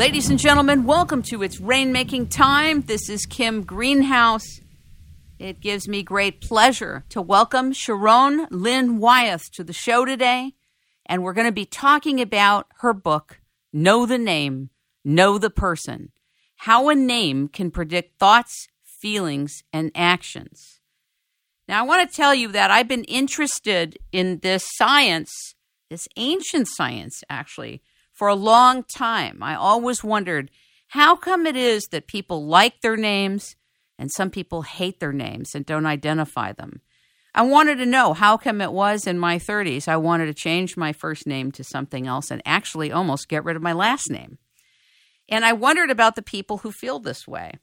Ladies and gentlemen, welcome to It's Rainmaking Time. This is Kim Greenhouse. It gives me great pleasure to welcome Sharon Lynn Wyeth to the show today. And we're going to be talking about her book, Know the Name, Know the Person How a Name Can Predict Thoughts, Feelings, and Actions. Now, I want to tell you that I've been interested in this science, this ancient science, actually, for a long time. I always wondered how come it is that people like their names and some people hate their names and don't identify them. I wanted to know how come it was in my 30s I wanted to change my first name to something else and actually almost get rid of my last name. And I wondered about the people who feel this way.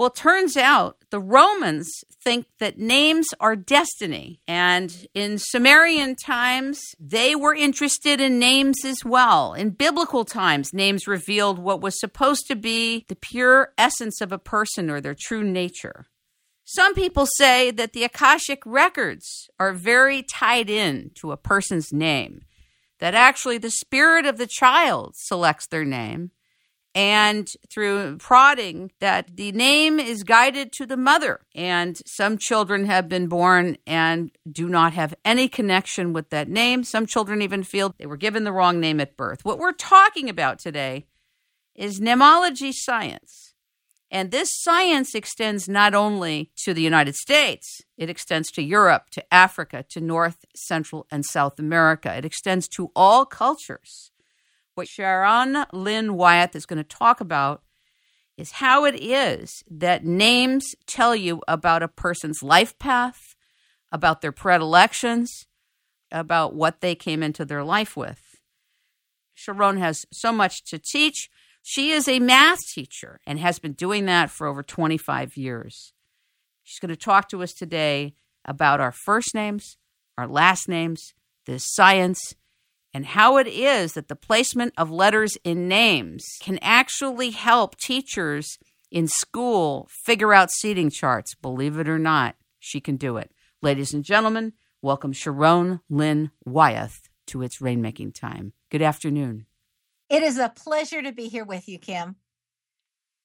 Well, it turns out the Romans think that names are destiny. And in Sumerian times, they were interested in names as well. In biblical times, names revealed what was supposed to be the pure essence of a person or their true nature. Some people say that the Akashic records are very tied in to a person's name, that actually the spirit of the child selects their name and through prodding that the name is guided to the mother. And some children have been born and do not have any connection with that name. Some children even feel they were given the wrong name at birth. What we're talking about today is Neimology science. And this science extends not only to the United States, it extends to Europe, to Africa, to North, Central, and South America. It extends to all cultures. What Sharon Lynn Wyeth is going to talk about is how it is that names tell you about a person's life path, about their predilections, about what they came into their life with. Sharon has so much to teach. She is a math teacher and has been doing that for over 25 years. She's going to talk to us today about our first names, our last names, the science, and how it is that the placement of letters in names can actually help teachers in school figure out seating charts. Believe it or not, she can do it. Ladies and gentlemen, welcome Sharon Lynn Wyeth to its rainmaking time. Good afternoon. It is a pleasure to be here with you, Kim.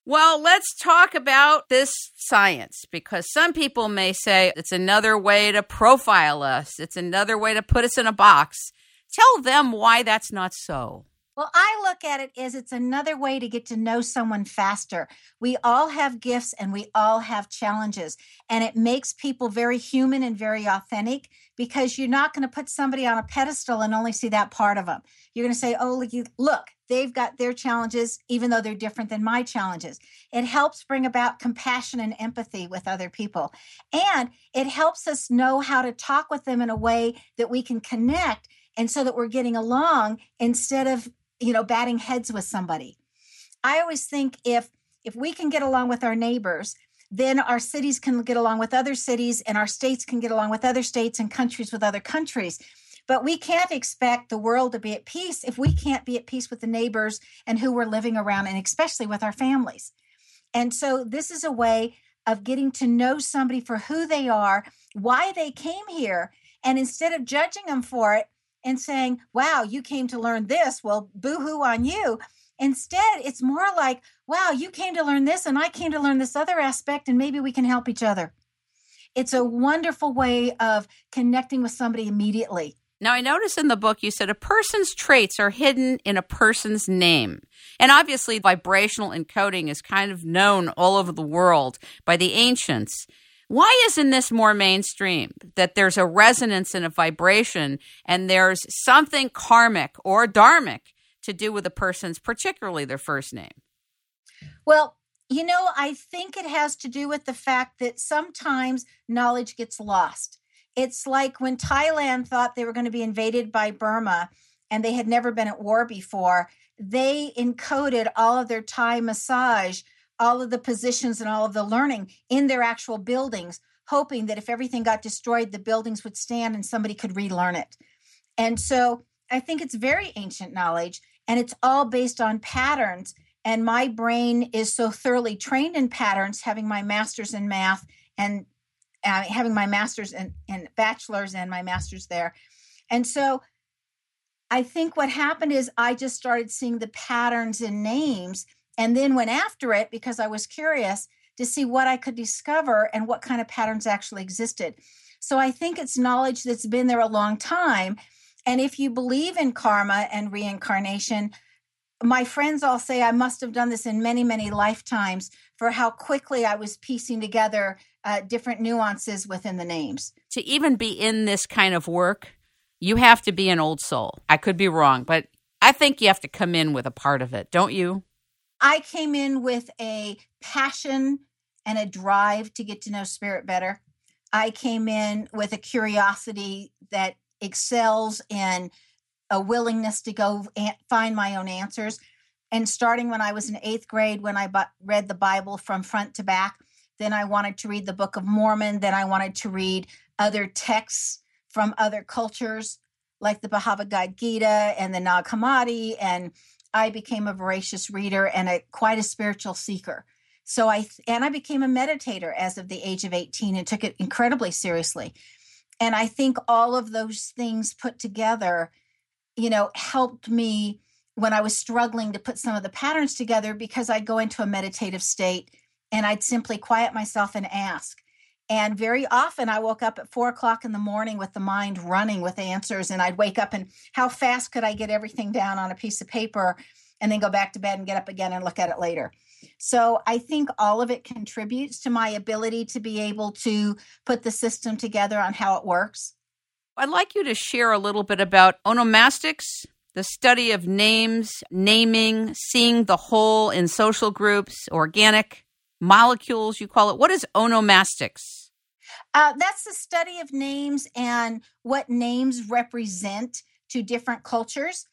Well, let's talk about this science because some people may say it's another way to profile us. It's another way to put us in a box. Tell them why that's not so. Well, I look at it as it's another way to get to know someone faster. We all have gifts and we all have challenges, and it makes people very human and very authentic because you're not going to put somebody on a pedestal and only see that part of them. You're going to say, "Oh, look, they've got their challenges even though they're different than my challenges." It helps bring about compassion and empathy with other people. And it helps us know how to talk with them in a way that we can connect and so that we're getting along instead of you know batting heads with somebody. I always think if if we can get along with our neighbors then our cities can get along with other cities and our states can get along with other states and countries with other countries. But we can't expect the world to be at peace if we can't be at peace with the neighbors and who we're living around and especially with our families. And so this is a way of getting to know somebody for who they are why they came here and instead of judging them for it and saying, wow, you came to learn this. Well, boo hoo on you. Instead, it's more like, wow, you came to learn this and I came to learn this other aspect, and maybe we can help each other. It's a wonderful way of connecting with somebody immediately. Now, I noticed in the book you said a person's traits are hidden in a person's name. And obviously, vibrational encoding is kind of known all over the world by the ancients. Why isn't this more mainstream? That there's a resonance and a vibration, and there's something karmic or dharmic to do with a person's, particularly their first name? Well, you know, I think it has to do with the fact that sometimes knowledge gets lost. It's like when Thailand thought they were going to be invaded by Burma and they had never been at war before, they encoded all of their Thai massage all of the positions and all of the learning in their actual buildings, hoping that if everything got destroyed, the buildings would stand and somebody could relearn it. And so I think it's very ancient knowledge and it's all based on patterns. And my brain is so thoroughly trained in patterns, having my master's in math and uh, having my master's and, and bachelor's and my master's there. And so I think what happened is I just started seeing the patterns in names and then went after it because I was curious to see what I could discover and what kind of patterns actually existed. So I think it's knowledge that's been there a long time. And if you believe in karma and reincarnation, my friends all say I must have done this in many, many lifetimes for how quickly I was piecing together uh, different nuances within the names. To even be in this kind of work, you have to be an old soul. I could be wrong, but I think you have to come in with a part of it, don't you? I came in with a passion and a drive to get to know spirit better. I came in with a curiosity that excels in a willingness to go find my own answers. And starting when I was in eighth grade, when I read the Bible from front to back, then I wanted to read the Book of Mormon. Then I wanted to read other texts from other cultures, like the Bhagavad Gita and the Nag Hammadi. And I became a voracious reader and a quite a spiritual seeker. So I and I became a meditator as of the age of 18 and took it incredibly seriously. And I think all of those things put together you know, helped me when I was struggling to put some of the patterns together because I'd go into a meditative state and I'd simply quiet myself and ask. And very often I woke up at four o'clock in the morning with the mind running with answers. And I'd wake up and how fast could I get everything down on a piece of paper and then go back to bed and get up again and look at it later. So I think all of it contributes to my ability to be able to put the system together on how it works. I'd like you to share a little bit about onomastics, the study of names, naming, seeing the whole in social groups, organic molecules, you call it. What is onomastics? Uh, that's the study of names and what names represent to different cultures.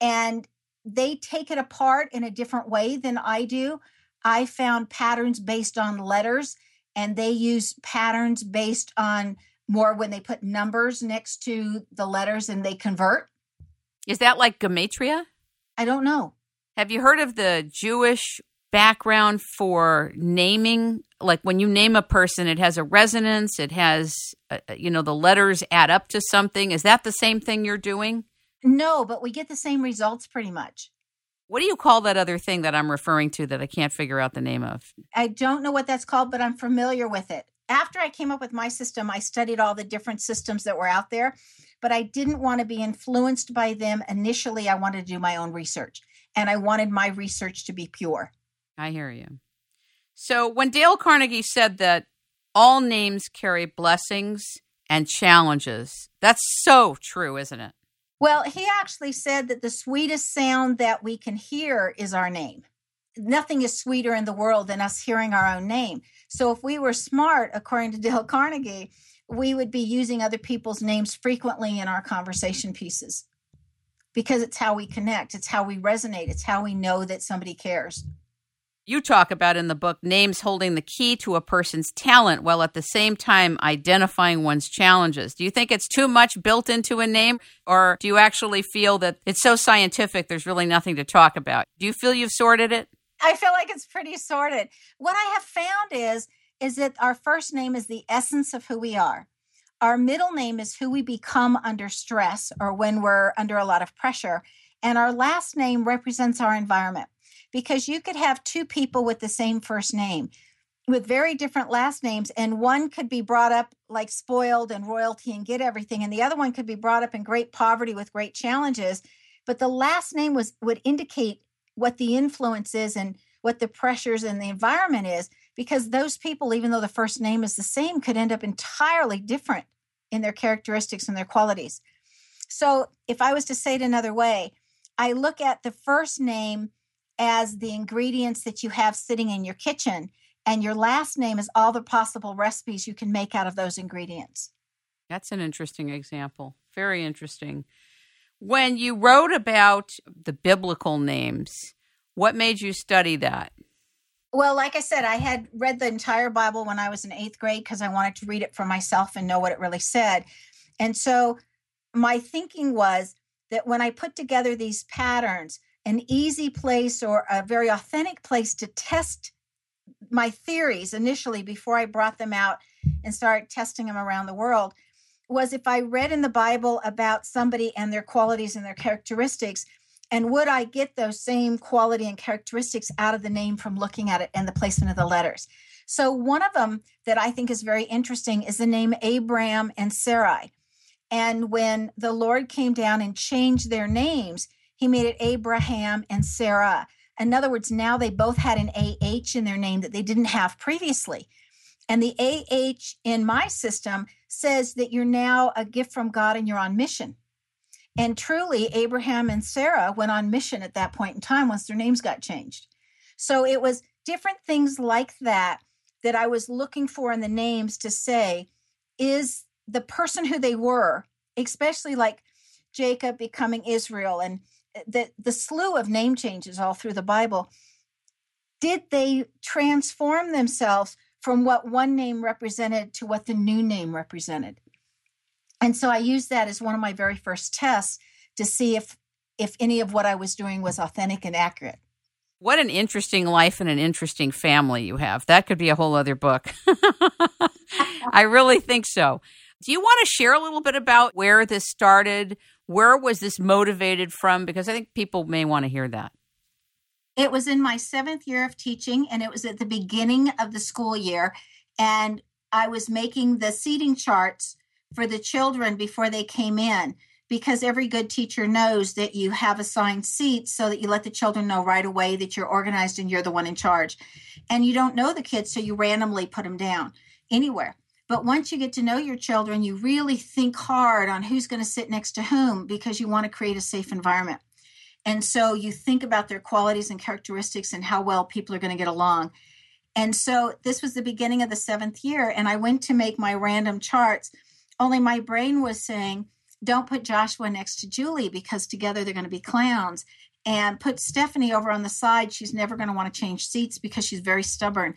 And they take it apart in a different way than I do. I found patterns based on letters, and they use patterns based on more when they put numbers next to the letters and they convert. Is that like gematria? I don't know. Have you heard of the Jewish background for naming? Like when you name a person, it has a resonance, it has, uh, uh, you know, the letters add up to something. Is that the same thing you're doing? No, but we get the same results pretty much. What do you call that other thing that I'm referring to that I can't figure out the name of? I don't know what that's called, but I'm familiar with it after I came up with my system, I studied all the different systems that were out there, but I didn't want to be influenced by them. Initially, I wanted to do my own research and I wanted my research to be pure. I hear you. So, when Dale Carnegie said that all names carry blessings and challenges, that's so true, isn't it? Well, he actually said that the sweetest sound that we can hear is our name nothing is sweeter in the world than us hearing our own name. So if we were smart, according to Dale Carnegie, we would be using other people's names frequently in our conversation pieces because it's how we connect, it's how we resonate, it's how we know that somebody cares. You talk about in the book names holding the key to a person's talent while at the same time identifying one's challenges. Do you think it's too much built into a name, or do you actually feel that it's so scientific there's really nothing to talk about? Do you feel you've sorted it? I feel like it's pretty sorted. What I have found is is that our first name is the essence of who we are. Our middle name is who we become under stress or when we're under a lot of pressure, and our last name represents our environment. Because you could have two people with the same first name with very different last names and one could be brought up like spoiled and royalty and get everything and the other one could be brought up in great poverty with great challenges but the last name was would indicate what the influence is and what the pressures and the environment is because those people even though the first name is the same could end up entirely different in their characteristics and their qualities. So if i was to say it another way i look at the first name as the ingredients that you have sitting in your kitchen and your last name is all the possible recipes you can make out of those ingredients that's an interesting example very interesting when you wrote about the biblical names, what made you study that? Well, like I said, I had read the entire Bible when I was in eighth grade because I wanted to read it for myself and know what it really said. And so my thinking was that when I put together these patterns, an easy place or a very authentic place to test my theories initially before I brought them out and started testing them around the world was if I read in the Bible about somebody and their qualities and their characteristics, and would I get those same quality and characteristics out of the name from looking at it and the placement of the letters? So, one of them that I think is very interesting is the name Abram and Sarai. And when the Lord came down and changed their names, he made it Abraham and Sarah. In other words, now they both had an AH in their name that they didn't have previously. And the AH in my system says that you're now a gift from God and you're on mission. And truly, Abraham and Sarah went on mission at that point in time once their names got changed. So it was different things like that that I was looking for in the names to say, is the person who they were, especially like Jacob becoming Israel and the, the slew of name changes all through the Bible, did they transform themselves from what one name represented to what the new name represented? And so I used that as one of my very first tests to see if if any of what I was doing was authentic and accurate. What an interesting life and an interesting family you have. That could be a whole other book. I really think so. Do you want to share a little bit about where this started? Where was this motivated from? Because I think people may want to hear that. It was in my seventh year of teaching, and it was at the beginning of the school year. And I was making the seating charts for the children before they came in because every good teacher knows that you have assigned seats so that you let the children know right away that you're organized and you're the one in charge. And you don't know the kids, so you randomly put them down anywhere. But once you get to know your children, you really think hard on who's going to sit next to whom because you want to create a safe environment. And so you think about their qualities and characteristics and how well people are going to get along. And so this was the beginning of the seventh year, and I went to make my random charts. Only my brain was saying, don't put Joshua next to Julie because together they're going to be clowns. And put Stephanie over on the side. She's never going to want to change seats because she's very stubborn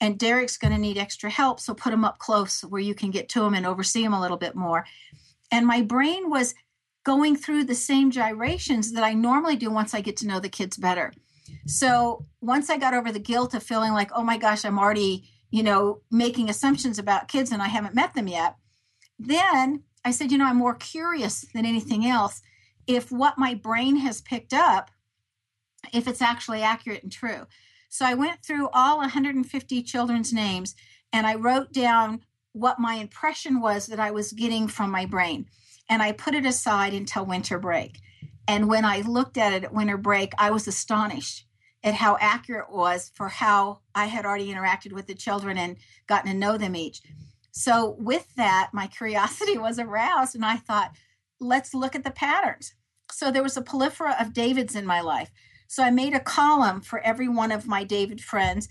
and Derek's going to need extra help. So put him up close where you can get to him and oversee him a little bit more. And my brain was going through the same gyrations that I normally do once I get to know the kids better. So once I got over the guilt of feeling like, oh my gosh, I'm already, you know, making assumptions about kids and I haven't met them yet, then I said, you know, I'm more curious than anything else if what my brain has picked up, if it's actually accurate and true. So I went through all 150 children's names and I wrote down what my impression was that I was getting from my brain. And I put it aside until winter break. And when I looked at it at winter break, I was astonished at how accurate it was for how I had already interacted with the children and gotten to know them each. So, with that, my curiosity was aroused, and I thought, let's look at the patterns. So, there was a plethora of Davids in my life. So I made a column for every one of my David friends.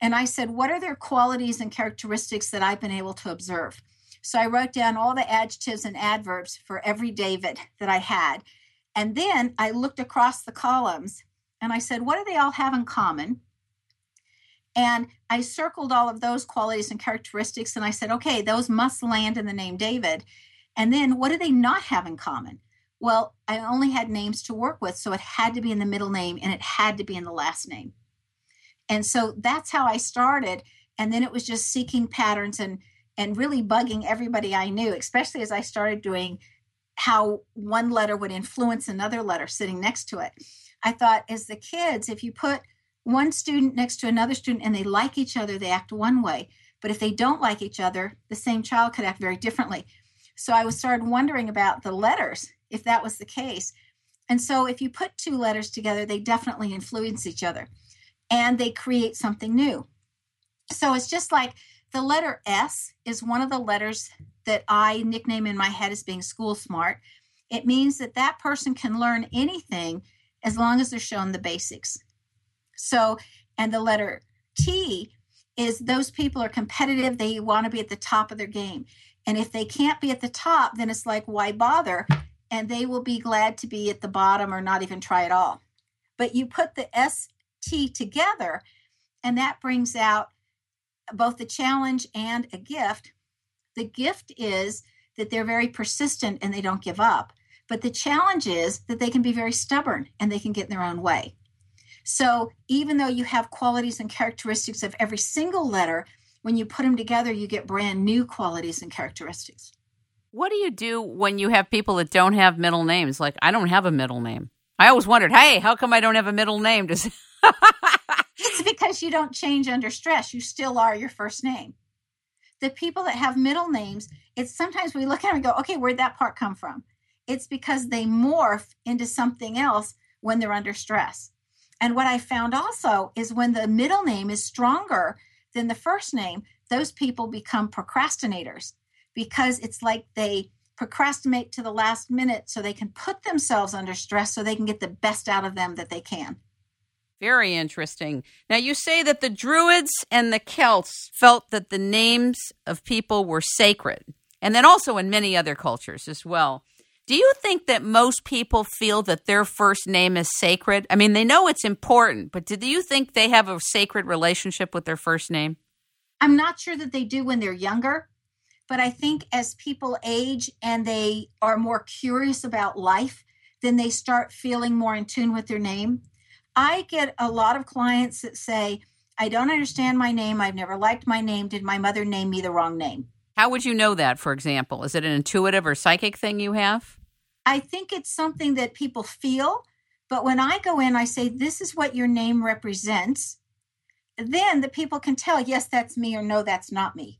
And I said, what are their qualities and characteristics that I've been able to observe? So I wrote down all the adjectives and adverbs for every David that I had. And then I looked across the columns and I said, what do they all have in common? And I circled all of those qualities and characteristics and I said, okay, those must land in the name David. And then what do they not have in common? Well, I only had names to work with, so it had to be in the middle name and it had to be in the last name. And so that's how I started. And then it was just seeking patterns and and really bugging everybody I knew, especially as I started doing how one letter would influence another letter sitting next to it. I thought, as the kids, if you put one student next to another student and they like each other, they act one way. But if they don't like each other, the same child could act very differently. So I was started wondering about the letters if that was the case. And so if you put two letters together, they definitely influence each other and they create something new. So it's just like the letter S is one of the letters that I nickname in my head as being school smart. It means that that person can learn anything as long as they're shown the basics. So, and the letter T is those people are competitive, they want to be at the top of their game. And if they can't be at the top, then it's like, why bother? And they will be glad to be at the bottom or not even try at all. But you put the ST together, and that brings out both the challenge and a gift. The gift is that they're very persistent and they don't give up. But the challenge is that they can be very stubborn and they can get in their own way. So even though you have qualities and characteristics of every single letter, when you put them together, you get brand new qualities and characteristics. What do you do when you have people that don't have middle names? Like, I don't have a middle name. I always wondered, hey, how come I don't have a middle name? Does it's because you don't change under stress. You still are your first name. The people that have middle names, it's sometimes we look at them and go, okay, where'd that part come from? It's because they morph into something else when they're under stress. And what I found also is when the middle name is stronger than the first name, those people become procrastinators because it's like they procrastinate to the last minute so they can put themselves under stress so they can get the best out of them that they can. Very interesting. Now, you say that the Druids and the Celts felt that the names of people were sacred, and then also in many other cultures as well. Do you think that most people feel that their first name is sacred? I mean, they know it's important, but do you think they have a sacred relationship with their first name? I'm not sure that they do when they're younger, but I think as people age and they are more curious about life, then they start feeling more in tune with their name. I get a lot of clients that say, I don't understand my name. I've never liked my name. Did my mother name me the wrong name? How would you know that, for example? Is it an intuitive or psychic thing you have? I think it's something that people feel. But when I go in, I say, This is what your name represents. Then the people can tell, Yes, that's me, or No, that's not me.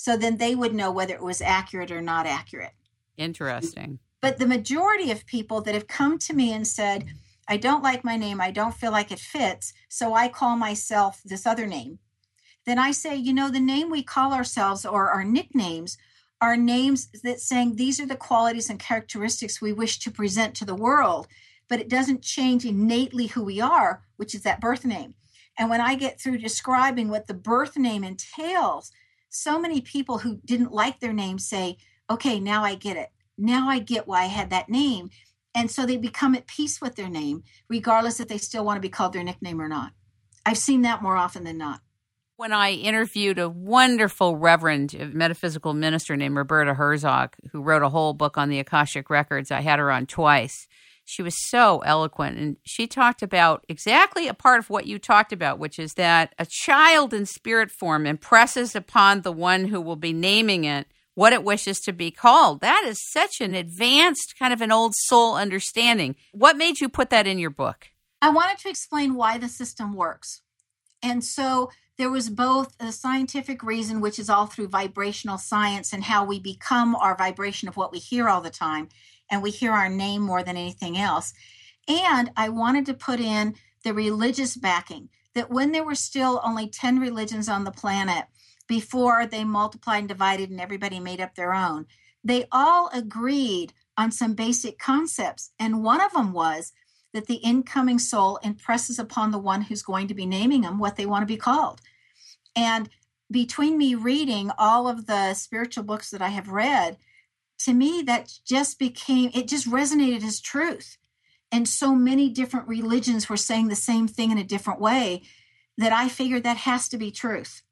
So then they would know whether it was accurate or not accurate. Interesting. But the majority of people that have come to me and said, I don't like my name, I don't feel like it fits, so I call myself this other name then I say, you know, the name we call ourselves or our nicknames are names that saying these are the qualities and characteristics we wish to present to the world, but it doesn't change innately who we are, which is that birth name. And when I get through describing what the birth name entails, so many people who didn't like their name say, okay, now I get it. Now I get why I had that name. And so they become at peace with their name, regardless if they still want to be called their nickname or not. I've seen that more often than not when I interviewed a wonderful reverend metaphysical minister named Roberta Herzog, who wrote a whole book on the Akashic Records. I had her on twice. She was so eloquent, and she talked about exactly a part of what you talked about, which is that a child in spirit form impresses upon the one who will be naming it what it wishes to be called. That is such an advanced kind of an old soul understanding. What made you put that in your book? I wanted to explain why the system works. And so there was both a scientific reason, which is all through vibrational science and how we become our vibration of what we hear all the time, and we hear our name more than anything else. And I wanted to put in the religious backing that when there were still only 10 religions on the planet before they multiplied and divided and everybody made up their own, they all agreed on some basic concepts. And one of them was that the incoming soul impresses upon the one who's going to be naming them what they want to be called. And between me reading all of the spiritual books that I have read, to me, that just became, it just resonated as truth. And so many different religions were saying the same thing in a different way that I figured that has to be truth.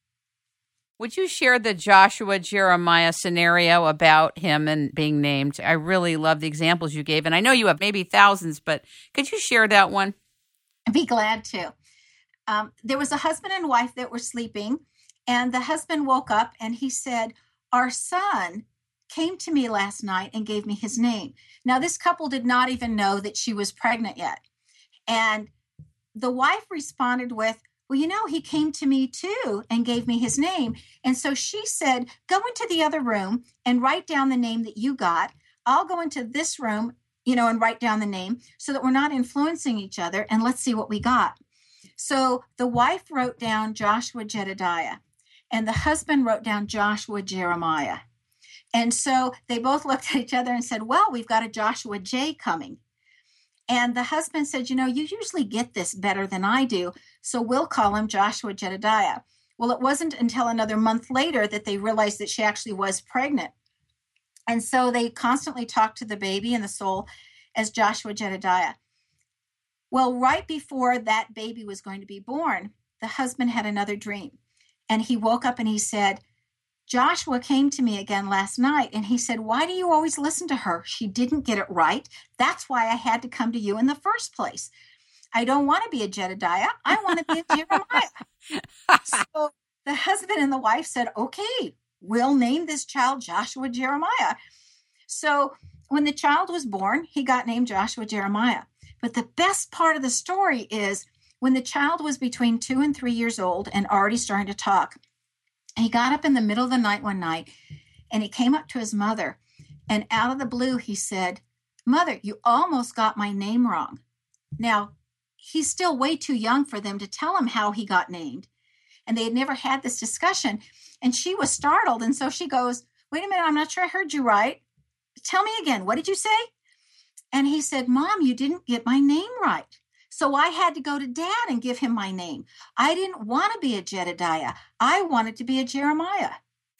Would you share the Joshua Jeremiah scenario about him and being named? I really love the examples you gave. And I know you have maybe thousands, but could you share that one? I'd be glad to um, there was a husband and wife that were sleeping, and the husband woke up and he said, Our son came to me last night and gave me his name. Now, this couple did not even know that she was pregnant yet. And the wife responded with, Well, you know, he came to me too and gave me his name. And so she said, Go into the other room and write down the name that you got. I'll go into this room, you know, and write down the name so that we're not influencing each other. And let's see what we got. So the wife wrote down Joshua Jedediah, and the husband wrote down Joshua Jeremiah. And so they both looked at each other and said, Well, we've got a Joshua J coming. And the husband said, You know, you usually get this better than I do, so we'll call him Joshua Jedediah. Well, it wasn't until another month later that they realized that she actually was pregnant. And so they constantly talked to the baby and the soul as Joshua Jedediah. Well, right before that baby was going to be born, the husband had another dream. And he woke up and he said, Joshua came to me again last night and he said, Why do you always listen to her? She didn't get it right. That's why I had to come to you in the first place. I don't want to be a Jedediah. I want to be a Jeremiah. so the husband and the wife said, Okay, we'll name this child Joshua Jeremiah. So when the child was born, he got named Joshua Jeremiah. But the best part of the story is when the child was between two and three years old and already starting to talk, he got up in the middle of the night one night and he came up to his mother. And out of the blue, he said, Mother, you almost got my name wrong. Now, he's still way too young for them to tell him how he got named. And they had never had this discussion. And she was startled. And so she goes, Wait a minute, I'm not sure I heard you right. Tell me again, what did you say? And he said, Mom, you didn't get my name right. So I had to go to dad and give him my name. I didn't want to be a Jedediah. I wanted to be a Jeremiah.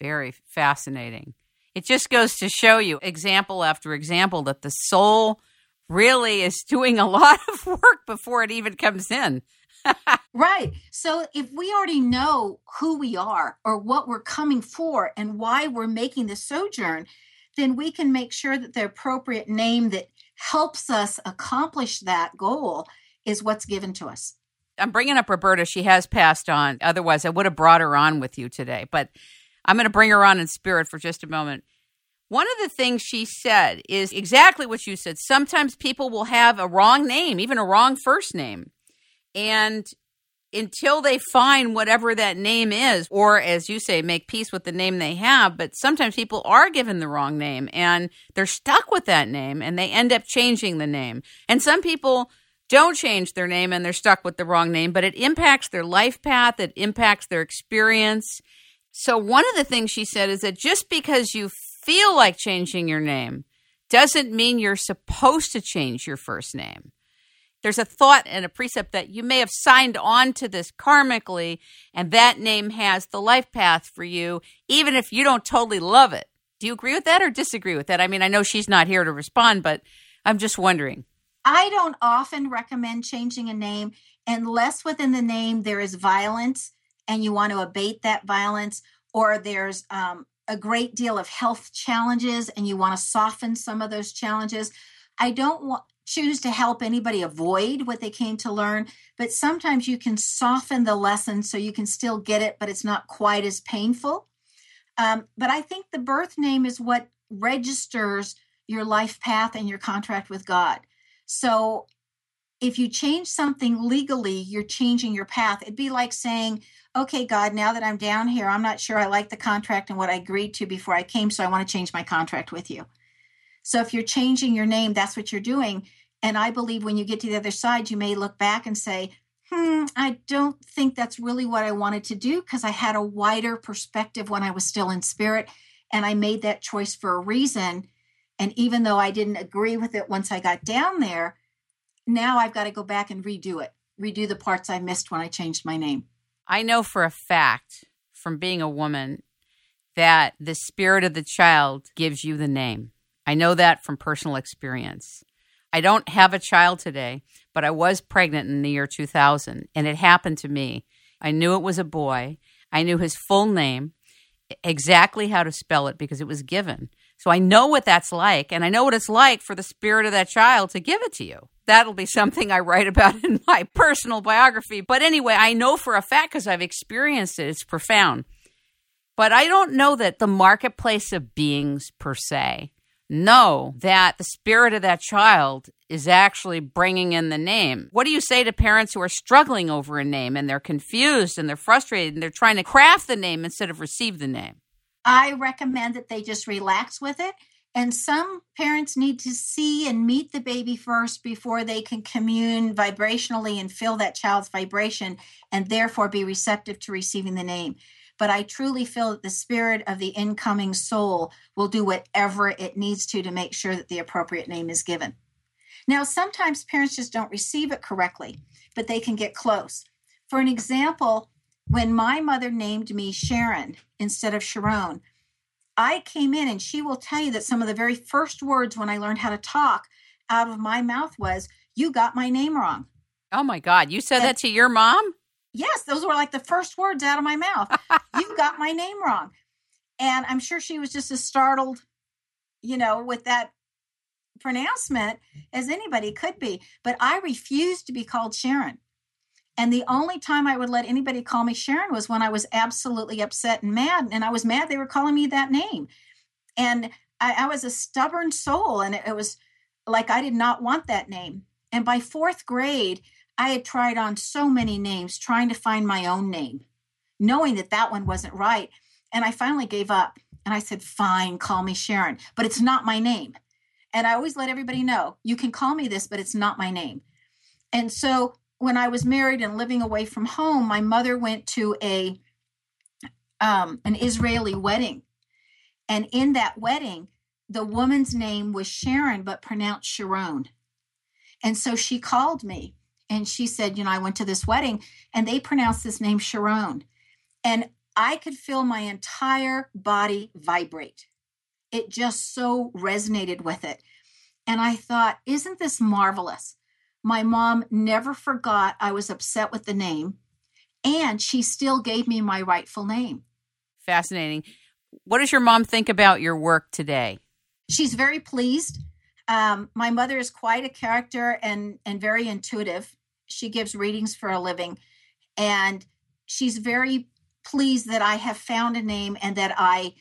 Very fascinating. It just goes to show you, example after example, that the soul really is doing a lot of work before it even comes in. right. So if we already know who we are or what we're coming for and why we're making the sojourn, then we can make sure that the appropriate name that helps us accomplish that goal is what's given to us. I'm bringing up Roberta. She has passed on. Otherwise, I would have brought her on with you today. But I'm going to bring her on in spirit for just a moment. One of the things she said is exactly what you said. Sometimes people will have a wrong name, even a wrong first name. And until they find whatever that name is, or as you say, make peace with the name they have. But sometimes people are given the wrong name and they're stuck with that name and they end up changing the name. And some people don't change their name and they're stuck with the wrong name, but it impacts their life path, it impacts their experience. So, one of the things she said is that just because you feel like changing your name doesn't mean you're supposed to change your first name there's a thought and a precept that you may have signed on to this karmically, and that name has the life path for you, even if you don't totally love it. Do you agree with that or disagree with that? I mean, I know she's not here to respond, but I'm just wondering. I don't often recommend changing a name unless within the name there is violence and you want to abate that violence, or there's um, a great deal of health challenges and you want to soften some of those challenges. I don't want choose to help anybody avoid what they came to learn, but sometimes you can soften the lesson so you can still get it, but it's not quite as painful. Um, but I think the birth name is what registers your life path and your contract with God. So if you change something legally, you're changing your path. It'd be like saying, okay, God, now that I'm down here, I'm not sure I like the contract and what I agreed to before I came, so I want to change my contract with you. So if you're changing your name, that's what you're doing. And I believe when you get to the other side, you may look back and say, hmm, I don't think that's really what I wanted to do because I had a wider perspective when I was still in spirit. And I made that choice for a reason. And even though I didn't agree with it once I got down there, now I've got to go back and redo it, redo the parts I missed when I changed my name. I know for a fact from being a woman that the spirit of the child gives you the name. I know that from personal experience. I don't have a child today, but I was pregnant in the year 2000, and it happened to me. I knew it was a boy. I knew his full name, exactly how to spell it because it was given. So I know what that's like, and I know what it's like for the spirit of that child to give it to you. That'll be something I write about in my personal biography. But anyway, I know for a fact because I've experienced it. It's profound. But I don't know that the marketplace of beings per se know that the spirit of that child is actually bringing in the name. What do you say to parents who are struggling over a name and they're confused and they're frustrated and they're trying to craft the name instead of receive the name? I recommend that they just relax with it. And some parents need to see and meet the baby first before they can commune vibrationally and feel that child's vibration and therefore be receptive to receiving the name but I truly feel that the spirit of the incoming soul will do whatever it needs to to make sure that the appropriate name is given. Now, sometimes parents just don't receive it correctly, but they can get close. For an example, when my mother named me Sharon instead of Sharon, I came in and she will tell you that some of the very first words when I learned how to talk out of my mouth was, You got my name wrong. Oh my God. You said and, that to your mom? Yes, those were like the first words out of my mouth. you got my name wrong. And I'm sure she was just as startled, you know, with that pronouncement as anybody could be. But I refused to be called Sharon. And the only time I would let anybody call me Sharon was when I was absolutely upset and mad. And I was mad they were calling me that name. And I, I was a stubborn soul. And it, it was like I did not want that name. And by fourth grade, I had tried on so many names trying to find my own name, knowing that that one wasn't right. And I finally gave up and I said, Fine, call me Sharon, but it's not my name. And I always let everybody know you can call me this, but it's not my name. And so when I was married and living away from home, my mother went to a um, an Israeli wedding, and in that wedding, the woman's name was Sharon, but pronounced Sharon. And so she called me and she said, You know, I went to this wedding and they pronounced this name Sharon. And I could feel my entire body vibrate. It just so resonated with it. And I thought, Isn't this marvelous? My mom never forgot I was upset with the name, and she still gave me my rightful name. Fascinating. What does your mom think about your work today? She's very pleased. Um, my mother is quite a character and and very intuitive. She gives readings for a living, and she's very pleased that I have found a name and that I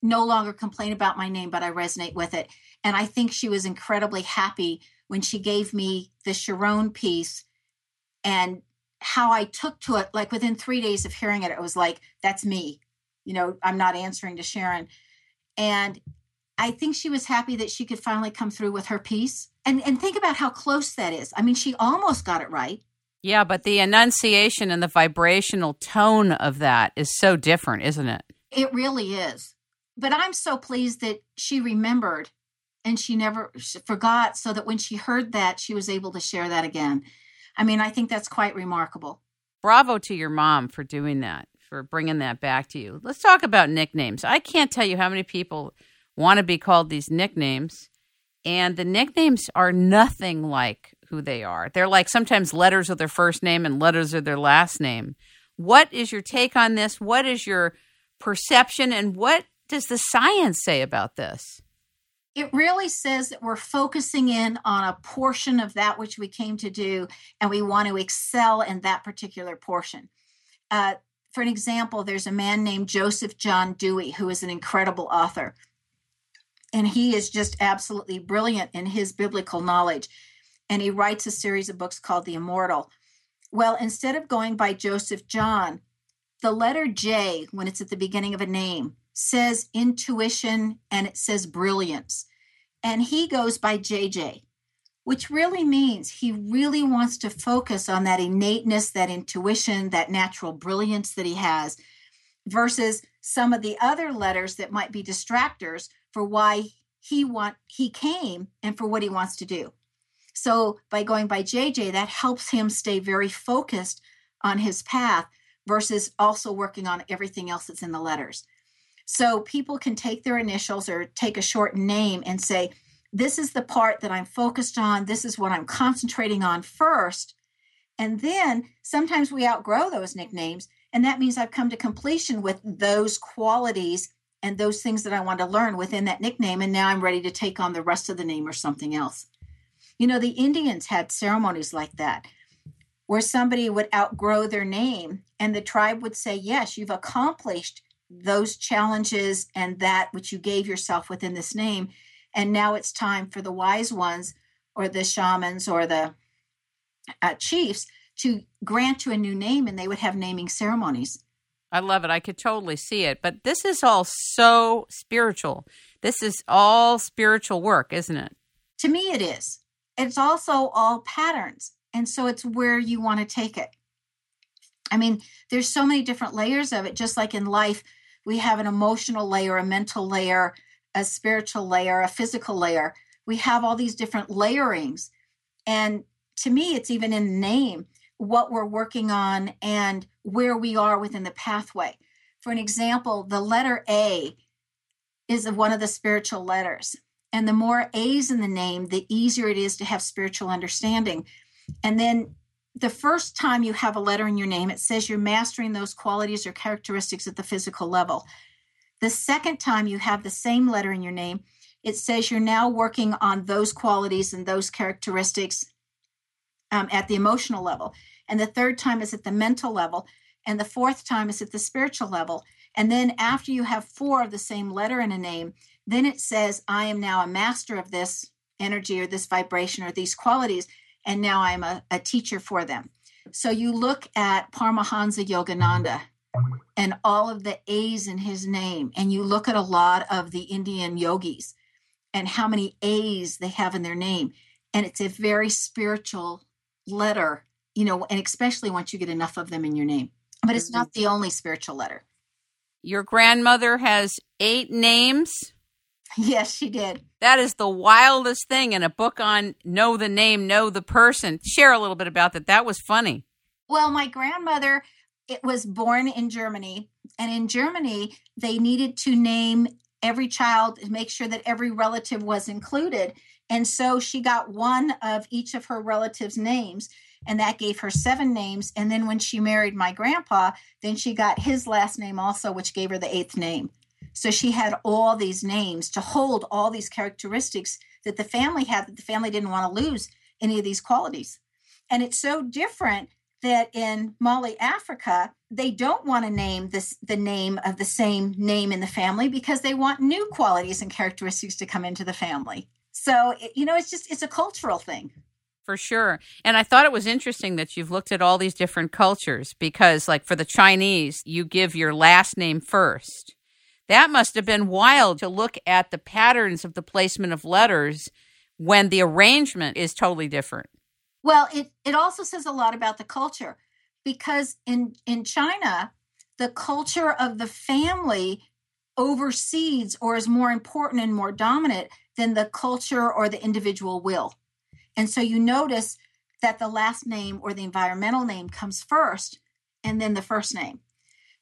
no longer complain about my name, but I resonate with it. And I think she was incredibly happy when she gave me the Sharon piece and how I took to it. Like within three days of hearing it, it was like, that's me. You know, I'm not answering to Sharon. And I think she was happy that she could finally come through with her piece. And and think about how close that is. I mean, she almost got it right. Yeah, but the enunciation and the vibrational tone of that is so different, isn't it? It really is. But I'm so pleased that she remembered and she never forgot so that when she heard that she was able to share that again. I mean, I think that's quite remarkable. Bravo to your mom for doing that, for bringing that back to you. Let's talk about nicknames. I can't tell you how many people want to be called these nicknames, and the nicknames are nothing like who they are. They're like sometimes letters of their first name and letters of their last name. What is your take on this? What is your perception, and what does the science say about this? It really says that we're focusing in on a portion of that which we came to do, and we want to excel in that particular portion. Uh, for an example, there's a man named Joseph John Dewey who is an incredible author and he is just absolutely brilliant in his biblical knowledge. And he writes a series of books called The Immortal. Well, instead of going by Joseph John, the letter J, when it's at the beginning of a name, says intuition and it says brilliance. And he goes by JJ, which really means he really wants to focus on that innateness, that intuition, that natural brilliance that he has, versus some of the other letters that might be distractors for why he want he came and for what he wants to do. So by going by JJ, that helps him stay very focused on his path versus also working on everything else that's in the letters. So people can take their initials or take a short name and say, This is the part that I'm focused on. This is what I'm concentrating on first. And then sometimes we outgrow those nicknames. And that means I've come to completion with those qualities and those things that I want to learn within that nickname. And now I'm ready to take on the rest of the name or something else. You know, the Indians had ceremonies like that where somebody would outgrow their name and the tribe would say, Yes, you've accomplished those challenges and that which you gave yourself within this name. And now it's time for the wise ones or the shamans or the uh, chiefs to grant you a new name and they would have naming ceremonies. I love it. I could totally see it. But this is all so spiritual. This is all spiritual work, isn't it? To me, it is. It's also all patterns. And so it's where you want to take it. I mean, there's so many different layers of it. Just like in life, we have an emotional layer, a mental layer, a spiritual layer, a physical layer. We have all these different layerings. And to me, it's even in the name what we're working on and where we are within the pathway. For an example, the letter A is of one of the spiritual letters. And the more A's in the name, the easier it is to have spiritual understanding. And then the first time you have a letter in your name, it says you're mastering those qualities or characteristics at the physical level. The second time you have the same letter in your name, it says you're now working on those qualities and those characteristics um, at the emotional level. And the third time is at the mental level. And the fourth time is at the spiritual level. And then after you have four of the same letter in a name, then it says, I am now a master of this energy or this vibration or these qualities. And now I'm a, a teacher for them. So you look at Paramahansa Yogananda and all of the A's in his name, and you look at a lot of the Indian yogis and how many A's they have in their name. And it's a very spiritual letter, you know, and especially once you get enough of them in your name. But it's not mm-hmm. the only spiritual letter. Your grandmother has eight names. Yes, she did. That is the wildest thing in a book on know the name, know the person. Share a little bit about that. That was funny. Well, my grandmother it was born in Germany, and in Germany they needed to name every child and make sure that every relative was included. And so she got one of each of her relatives' names, and that gave her seven names. And then when she married my grandpa, then she got his last name also, which gave her the eighth name. So she had all these names to hold all these characteristics that the family had, that the family didn't want to lose any of these qualities. And it's so different that in Mali, Africa, they don't want to name this the name of the same name in the family because they want new qualities and characteristics to come into the family. So, you know, it's just it's a cultural thing. For sure. And I thought it was interesting that you've looked at all these different cultures because like for the Chinese, you give your last name first. That must have been wild to look at the patterns of the placement of letters when the arrangement is totally different. Well, it, it also says a lot about the culture because in, in China, the culture of the family oversees or is more important and more dominant than the culture or the individual will. And so you notice that the last name or the environmental name comes first and then the first name.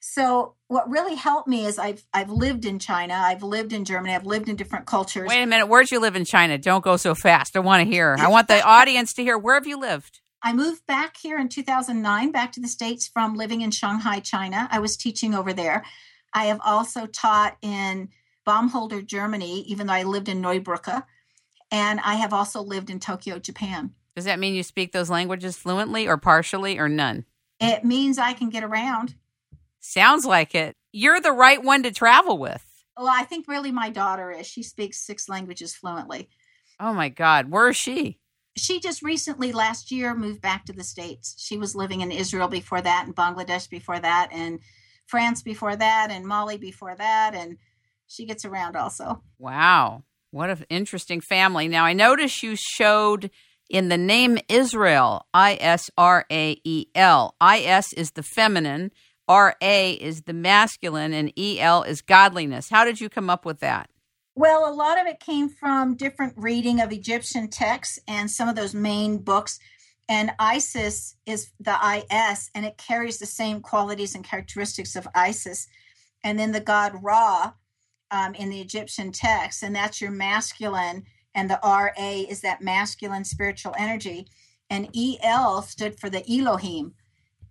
So what really helped me is I've I've lived in China, I've lived in Germany, I've lived in different cultures. Wait a minute, where'd you live in China? Don't go so fast. I want to hear. I want the audience to hear. Where have you lived? I moved back here in 2009, back to the States from living in Shanghai, China. I was teaching over there. I have also taught in Baumholder, Germany, even though I lived in Neubrücke. And I have also lived in Tokyo, Japan. Does that mean you speak those languages fluently or partially or none? It means I can get around. Sounds like it. You're the right one to travel with. Well, I think really my daughter is. She speaks six languages fluently. Oh my God. Where is she? She just recently, last year, moved back to the States. She was living in Israel before that, and Bangladesh before that, and France before that, and Mali before that. And she gets around also. Wow. What an interesting family. Now, I noticed you showed in the name Israel, I S R A E L. I S is the feminine RA is the masculine and EL is godliness. How did you come up with that? Well, a lot of it came from different reading of Egyptian texts and some of those main books. And Isis is the IS, and it carries the same qualities and characteristics of Isis. And then the god Ra um, in the Egyptian text, and that's your masculine. And the RA is that masculine spiritual energy. And EL stood for the Elohim,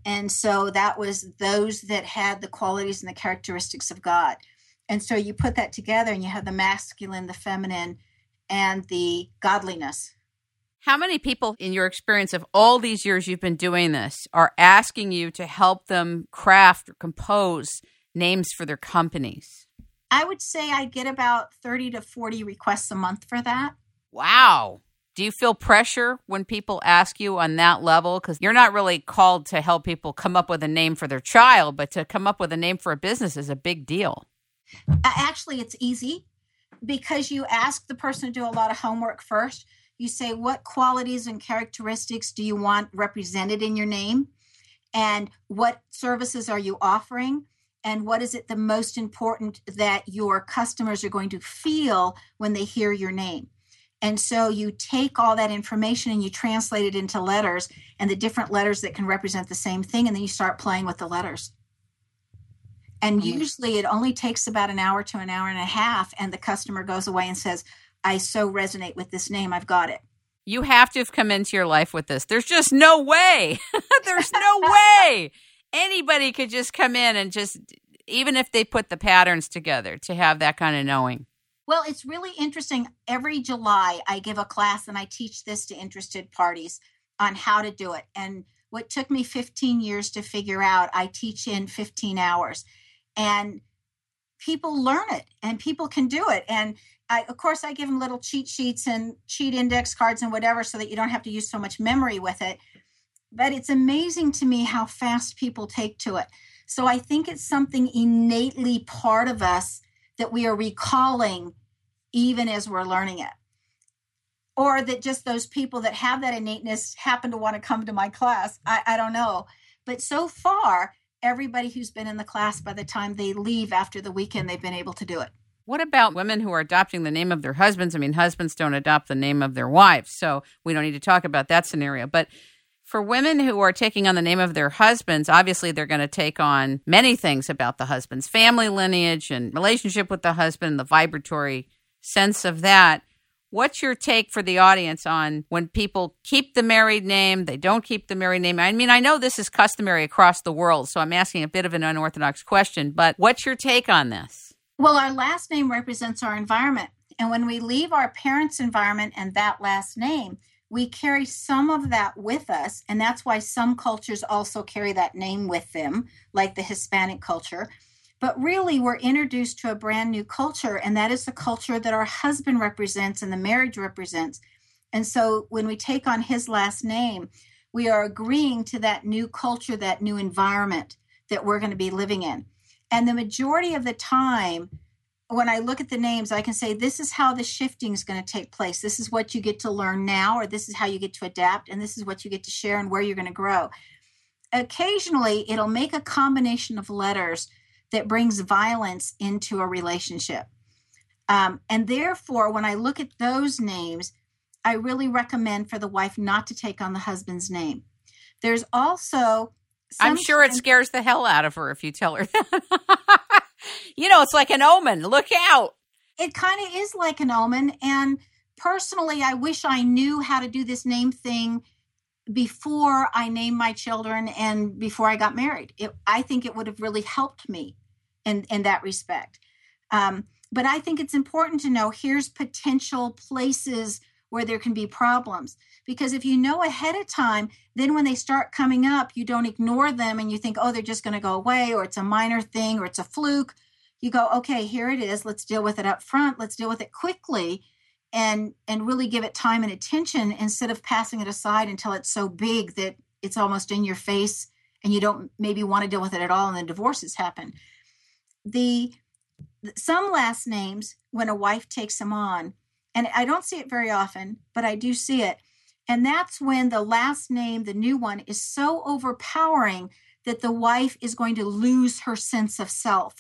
and so that was those that had the qualities and the characteristics of God. And so you put that together and you have the masculine, the feminine, and the godliness. How many people, in your experience of all these years you've been doing this, are asking you to help them craft or compose names for their companies? I would say I get about 30 to 40 requests a month for that. Wow. Do you feel pressure when people ask you on that level? Because you're not really called to help people come up with a name for their child, but to come up with a name for a business is a big deal. Actually, it's easy because you ask the person to do a lot of homework first. You say, What qualities and characteristics do you want represented in your name? And what services are you offering? And what is it the most important that your customers are going to feel when they hear your name? And so you take all that information and you translate it into letters and the different letters that can represent the same thing. And then you start playing with the letters. And mm-hmm. usually it only takes about an hour to an hour and a half. And the customer goes away and says, I so resonate with this name. I've got it. You have to have come into your life with this. There's just no way. There's no way anybody could just come in and just, even if they put the patterns together, to have that kind of knowing. Well, it's really interesting. Every July, I give a class and I teach this to interested parties on how to do it. And what took me 15 years to figure out, I teach in 15 hours. And people learn it and people can do it. And I, of course, I give them little cheat sheets and cheat index cards and whatever so that you don't have to use so much memory with it. But it's amazing to me how fast people take to it. So I think it's something innately part of us that we are recalling even as we're learning it. Or that just those people that have that innateness happen to want to come to my class. I, I don't know. But so far, everybody who's been in the class by the time they leave after the weekend, they've been able to do it. What about women who are adopting the name of their husbands? I mean, husbands don't adopt the name of their wives, so we don't need to talk about that scenario. But for women who are taking on the name of their husbands, obviously they're going to take on many things about the husband's family lineage and relationship with the husband, the vibratory sense of that. What's your take for the audience on when people keep the married name, they don't keep the married name? I mean, I know this is customary across the world, so I'm asking a bit of an unorthodox question, but what's your take on this? Well, our last name represents our environment. And when we leave our parents' environment and that last name, we carry some of that with us. And that's why some cultures also carry that name with them, like the Hispanic culture. But really, we're introduced to a brand new culture, and that is the culture that our husband represents and the marriage represents. And so when we take on his last name, we are agreeing to that new culture, that new environment that we're going to be living in. And the majority of the time, when I look at the names, I can say, this is how the shifting is going to take place. This is what you get to learn now, or this is how you get to adapt, and this is what you get to share and where you're going to grow. Occasionally, it'll make a combination of letters that brings violence into a relationship. Um, and therefore, when I look at those names, I really recommend for the wife not to take on the husband's name. There's also. I'm sure it scares the hell out of her if you tell her that. you know, it's like an omen. Look out. It kind of is like an omen. And personally, I wish I knew how to do this name thing before I named my children and before I got married. It, I think it would have really helped me in, in that respect. Um, but I think it's important to know here's potential places where there can be problems. Because if you know ahead of time, then when they start coming up, you don't ignore them and you think, oh, they're just going to go away, or it's a minor thing, or it's a fluke. You go, okay, here it is. Let's deal with it up front. Let's deal with it quickly and and really give it time and attention instead of passing it aside until it's so big that it's almost in your face and you don't maybe want to deal with it at all and then divorces happen the some last names when a wife takes them on and i don't see it very often but i do see it and that's when the last name the new one is so overpowering that the wife is going to lose her sense of self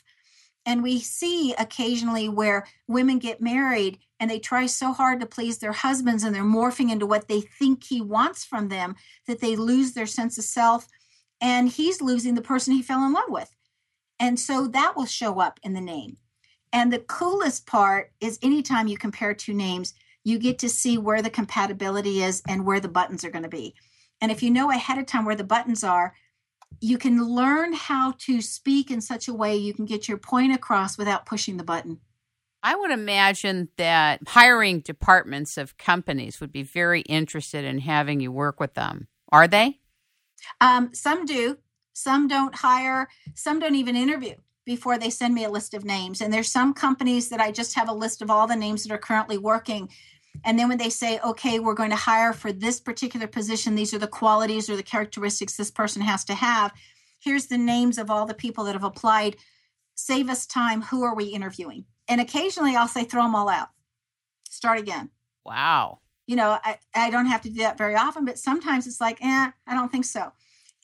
and we see occasionally where women get married and they try so hard to please their husbands and they're morphing into what they think he wants from them that they lose their sense of self and he's losing the person he fell in love with. And so that will show up in the name. And the coolest part is anytime you compare two names, you get to see where the compatibility is and where the buttons are going to be. And if you know ahead of time where the buttons are, you can learn how to speak in such a way you can get your point across without pushing the button. I would imagine that hiring departments of companies would be very interested in having you work with them. Are they? Um, some do. Some don't hire. Some don't even interview before they send me a list of names. And there's some companies that I just have a list of all the names that are currently working. And then when they say, okay, we're going to hire for this particular position, these are the qualities or the characteristics this person has to have. Here's the names of all the people that have applied. Save us time. Who are we interviewing? And occasionally I'll say, throw them all out. Start again. Wow. You know, I, I don't have to do that very often, but sometimes it's like, eh, I don't think so.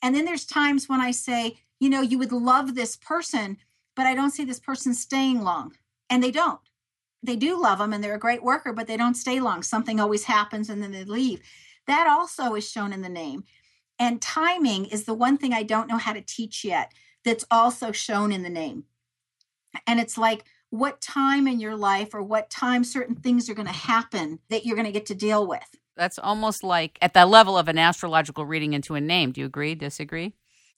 And then there's times when I say, you know, you would love this person, but I don't see this person staying long. And they don't they do love them and they're a great worker, but they don't stay long. Something always happens and then they leave. That also is shown in the name. And timing is the one thing I don't know how to teach yet that's also shown in the name. And it's like what time in your life or what time certain things are going to happen that you're going to get to deal with. That's almost like at the level of an astrological reading into a name. Do you agree? Disagree?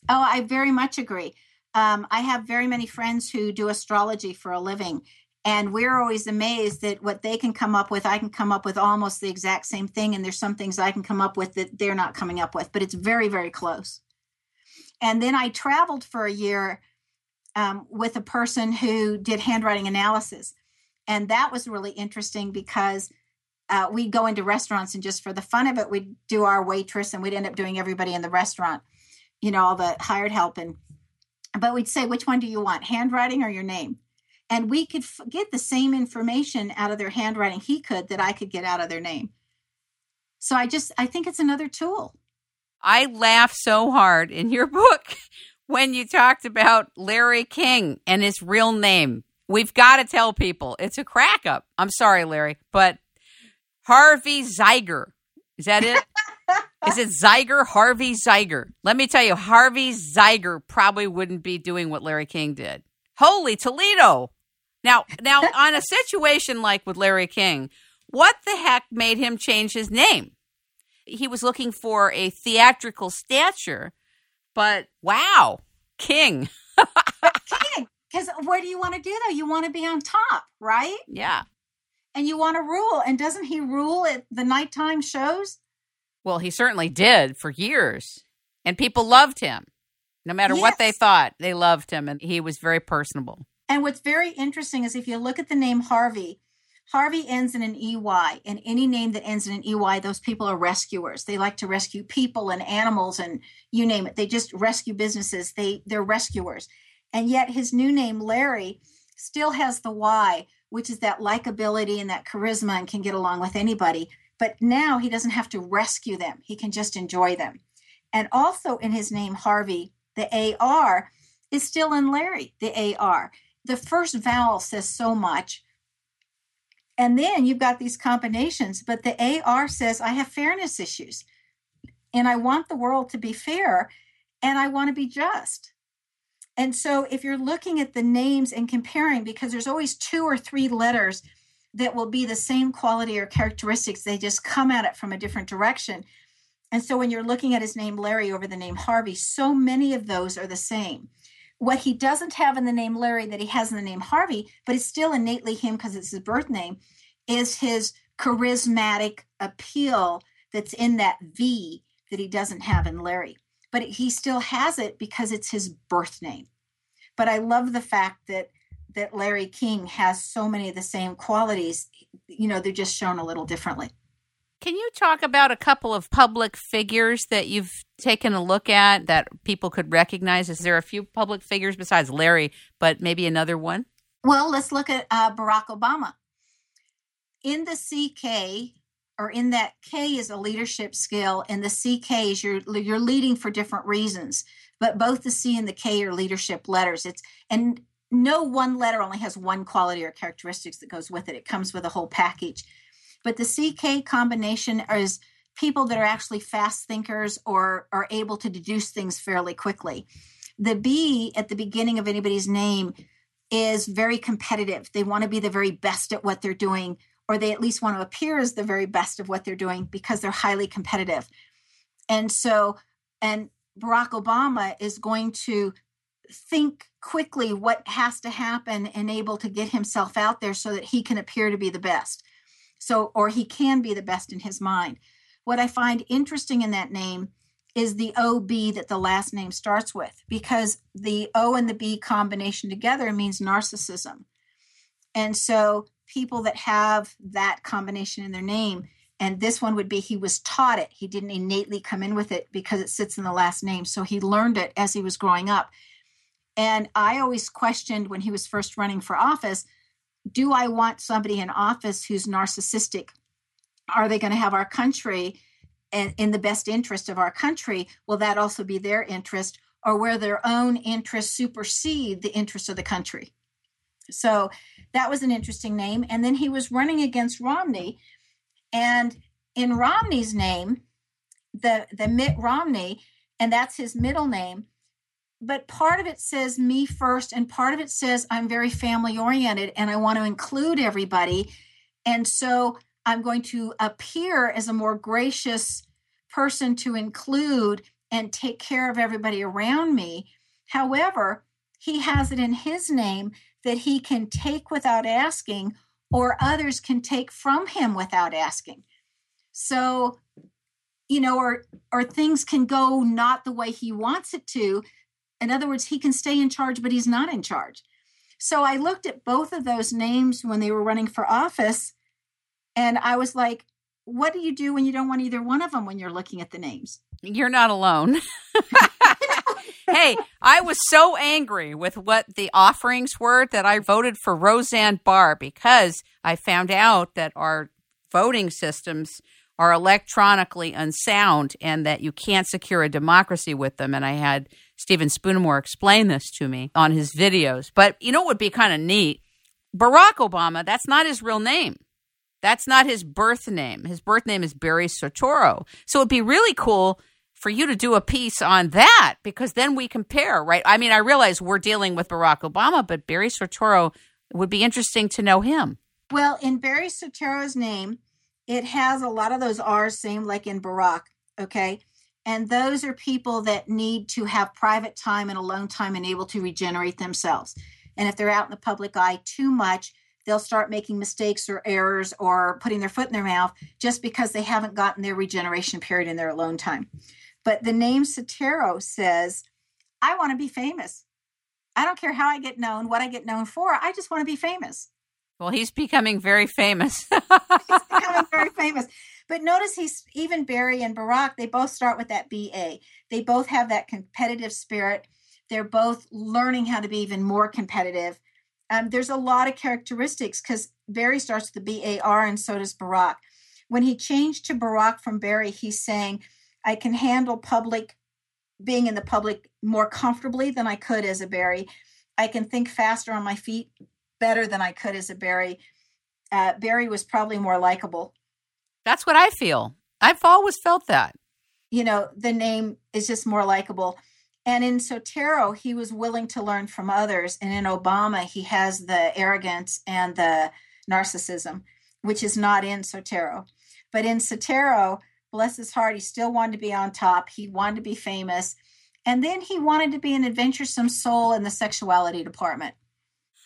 Oh, I very much agree. Um, I have very many friends who do astrology for a living, And we're always amazed that what they can come up with, I can come up with almost the exact same thing. And there's some things I can come up with that they're not coming up with, but it's very, very close. And then I traveled for a year um, with a person who did handwriting analysis. And that was really interesting because uh, we'd go into restaurants and just for the fun of it, we'd do our waitress and we'd end up doing everybody in the restaurant, you know, all the hired help. And, but we'd say, which one do you want, handwriting or your name? And we could f- get the same information out of their handwriting he could that I could get out of their name. So I just, I think it's another tool. I laugh so hard in your book when you talked about Larry King and his real name. We've got to tell people it's a crack up. I'm sorry, Larry, but Harvey Zeiger. Is that it? Is it Zeiger? Harvey Zeiger. Let me tell you, Harvey Zeiger probably wouldn't be doing what Larry King did. Holy Toledo. Now, now on a situation like with Larry King, what the heck made him change his name? He was looking for a theatrical stature, but wow, King. King. Because what do you want to do though? You want to be on top, right? Yeah and you want to rule. And doesn't he rule at the nighttime shows? Well, he certainly did for years. And people loved him. No matter yes. what they thought, they loved him. And he was very personable. And what's very interesting is if you look at the name Harvey, Harvey ends in an EY, and any name that ends in an EY, those people are rescuers. They like to rescue people and animals and you name it. They just rescue businesses. They they're rescuers. And yet his new name, Larry, still has the Y, which is that likability and that charisma and can get along with anybody. But now he doesn't have to rescue them, he can just enjoy them. And also in his name, Harvey, the AR is still in Larry, the AR. The first vowel says so much. And then you've got these combinations, but the AR says, I have fairness issues and I want the world to be fair and I want to be just. And so if you're looking at the names and comparing, because there's always two or three letters that will be the same quality or characteristics, they just come at it from a different direction. And so when you're looking at his name Larry over the name Harvey, so many of those are the same. What he doesn't have in the name Larry that he has in the name Harvey, but it's still innately him because it's his birth name, is his charismatic appeal that's in that V that he doesn't have in Larry but he still has it because it's his birth name. But I love the fact that that Larry King has so many of the same qualities. You know, they're just shown a little differently. Can you talk about a couple of public figures that you've taken a look at that people could recognize? Is there a few public figures besides Larry, but maybe another one? Well, let's look at uh, Barack Obama. In the CK, or in that K is a leadership skill, and the CK is you're you're leading for different reasons. But both the C and the K are leadership letters. It's and no one letter only has one quality or characteristics that goes with it. It comes with a whole package. But the CK combination is people that are actually fast thinkers or are able to deduce things fairly quickly. The B at the beginning of anybody's name is very competitive. They want to be the very best at what they're doing or they at least want to appear as the very best of what they're doing because they're highly competitive. And so, and Barack Obama is going to think quickly what has to happen and able to get himself out there so that he can appear to be the best. So, or he can be the best in his mind. What I find interesting in that name is the OB that the last name starts with, because the O and the B combination together means narcissism. And so people that have that combination in their name. And this one would be he was taught it. He didn't innately come in with it because it sits in the last name. So he learned it as he was growing up. And I always questioned when he was first running for office do I want somebody in office who's narcissistic? Are they going to have our country in the best interest of our country? Will that also be their interest? Or where their own interests supersede the interests of the country? So that was an interesting name. And then he was running against Romney. And in Romney's name, the, the Mitt Romney, and that's his middle name, but part of it says me first, and part of it says I'm very family oriented and I want to include everybody. And so I'm going to appear as a more gracious person to include and take care of everybody around me. However, he has it in his name that he can take without asking, or others can take from him without asking. So, you know, or or things can go not the way he wants it to. In other words, he can stay in charge, but he's not in charge. So I looked at both of those names when they were running for office, and I was like, what do you do when you don't want either one of them when you're looking at the names? You're not alone. hey, I was so angry with what the offerings were that I voted for Roseanne Barr because I found out that our voting systems are electronically unsound and that you can't secure a democracy with them. And I had Stephen Spoonamore explain this to me on his videos. But you know what would be kind of neat? Barack Obama, that's not his real name. That's not his birth name. His birth name is Barry Soetoro. So it'd be really cool for you to do a piece on that because then we compare, right? I mean, I realize we're dealing with Barack Obama, but Barry Soetoro would be interesting to know him. Well, in Barry Soetoro's name, it has a lot of those R's, same like in Barack, okay? And those are people that need to have private time and alone time and able to regenerate themselves. And if they're out in the public eye too much, they'll start making mistakes or errors or putting their foot in their mouth just because they haven't gotten their regeneration period in their alone time. But the name Soetoro says, I want to be famous. I don't care how I get known, what I get known for. I just want to be famous. Well, he's becoming very famous. he's becoming very famous. But notice he's even Barry and Barack, they both start with that BA. They both have that competitive spirit. They're both learning how to be even more competitive um, there's a lot of characteristics because Barry starts with the BAR and so does Barack. When he changed to Barack from Barry, he's saying, I can handle public, being in the public more comfortably than I could as a Barry. I can think faster on my feet better than I could as a Barry. Uh, Barry was probably more likable. That's what I feel. I've always felt that. You know, the name is just more likable. And in Soetoro, he was willing to learn from others. And in Obama, he has the arrogance and the narcissism, which is not in Soetoro. But in Soetoro, bless his heart, he still wanted to be on top. He wanted to be famous. And then he wanted to be an adventuresome soul in the sexuality department.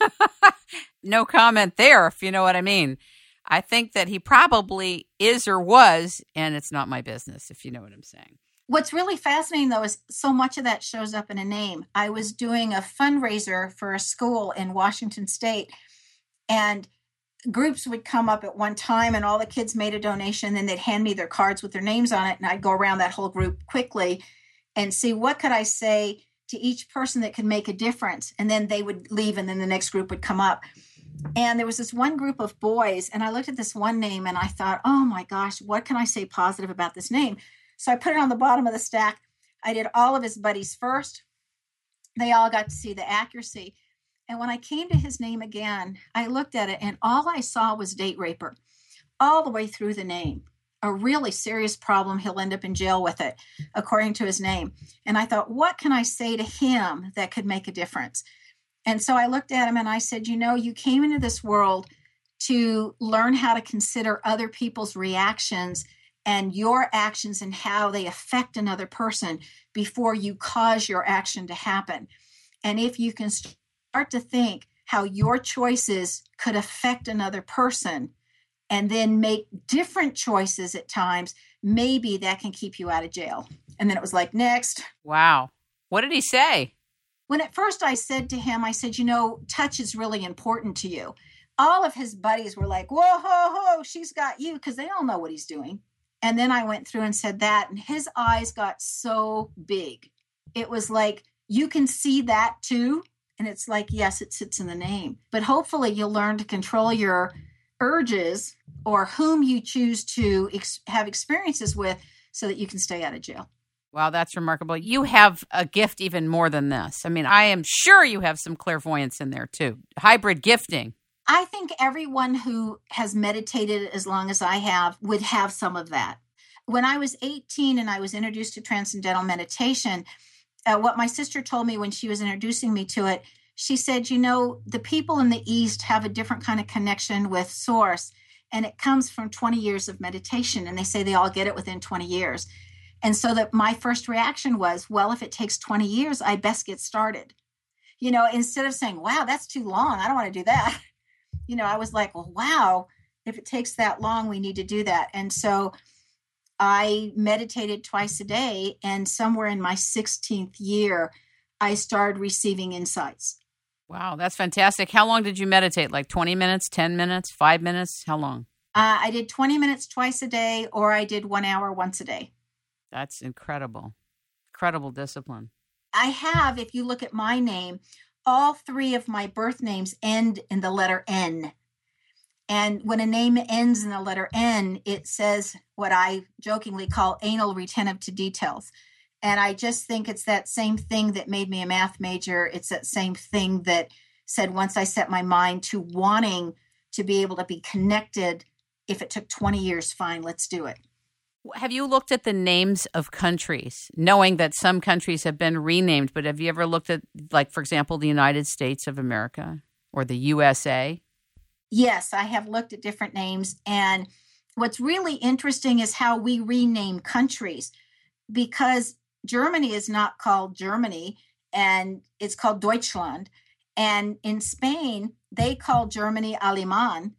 no comment there, if you know what I mean. I think that he probably is or was, and it's not my business, if you know what I'm saying. What's really fascinating though is so much of that shows up in a name. I was doing a fundraiser for a school in Washington state and groups would come up at one time and all the kids made a donation and they'd hand me their cards with their names on it and I'd go around that whole group quickly and see what could I say to each person that could make a difference and then they would leave and then the next group would come up and there was this one group of boys and I looked at this one name and I thought oh my gosh what can I say positive about this name so I put it on the bottom of the stack. I did all of his buddies first. They all got to see the accuracy. And when I came to his name again, I looked at it and all I saw was date raper all the way through the name. A really serious problem. He'll end up in jail with it, according to his name. And I thought, what can I say to him that could make a difference? And so I looked at him and I said, You know, you came into this world to learn how to consider other people's reactions and your actions and how they affect another person before you cause your action to happen. And if you can start to think how your choices could affect another person and then make different choices at times, maybe that can keep you out of jail. And then it was like, next. Wow. What did he say? When at first I said to him, I said, you know, touch is really important to you. All of his buddies were like, whoa, ho, ho, she's got you, because they all know what he's doing. And then I went through and said that, and his eyes got so big. It was like, you can see that too. And it's like, yes, it sits in the name. But hopefully, you'll learn to control your urges or whom you choose to ex- have experiences with so that you can stay out of jail. Wow, that's remarkable. You have a gift even more than this. I mean, I am sure you have some clairvoyance in there too. Hybrid gifting. I think everyone who has meditated as long as I have would have some of that. When I was 18 and I was introduced to transcendental meditation, uh, what my sister told me when she was introducing me to it, she said, You know, the people in the East have a different kind of connection with Source, and it comes from 20 years of meditation. And they say they all get it within 20 years. And so that my first reaction was, Well, if it takes 20 years, I best get started You know, instead of saying, wow, that's too long, I don't want to do that. You know, I was like, well, wow, if it takes that long, we need to do that. And so I meditated twice a day. And somewhere in my 16th year, I started receiving insights. Wow, that's fantastic. How long did you meditate? Like 20 minutes, 10 minutes, five minutes? How long? Uh, I did 20 minutes twice a day, or I did one hour once a day. That's incredible. Incredible discipline. I have, if you look at my name, all three of my birth names end in the letter N. And when a name ends in the letter N, it says what I jokingly call anal retentive to details. And I just think it's that same thing that made me a math major. It's that same thing that said once I set my mind to wanting to be able to be connected, if it took 20 years, fine, let's do it. Have you looked at the names of countries, knowing that some countries have been renamed? But have you ever looked at, like, for example, the United States of America or the USA? Yes, I have looked at different names. And what's really interesting is how we rename countries because Germany is not called Germany and it's called Deutschland. And in Spain, they call Germany Alemán,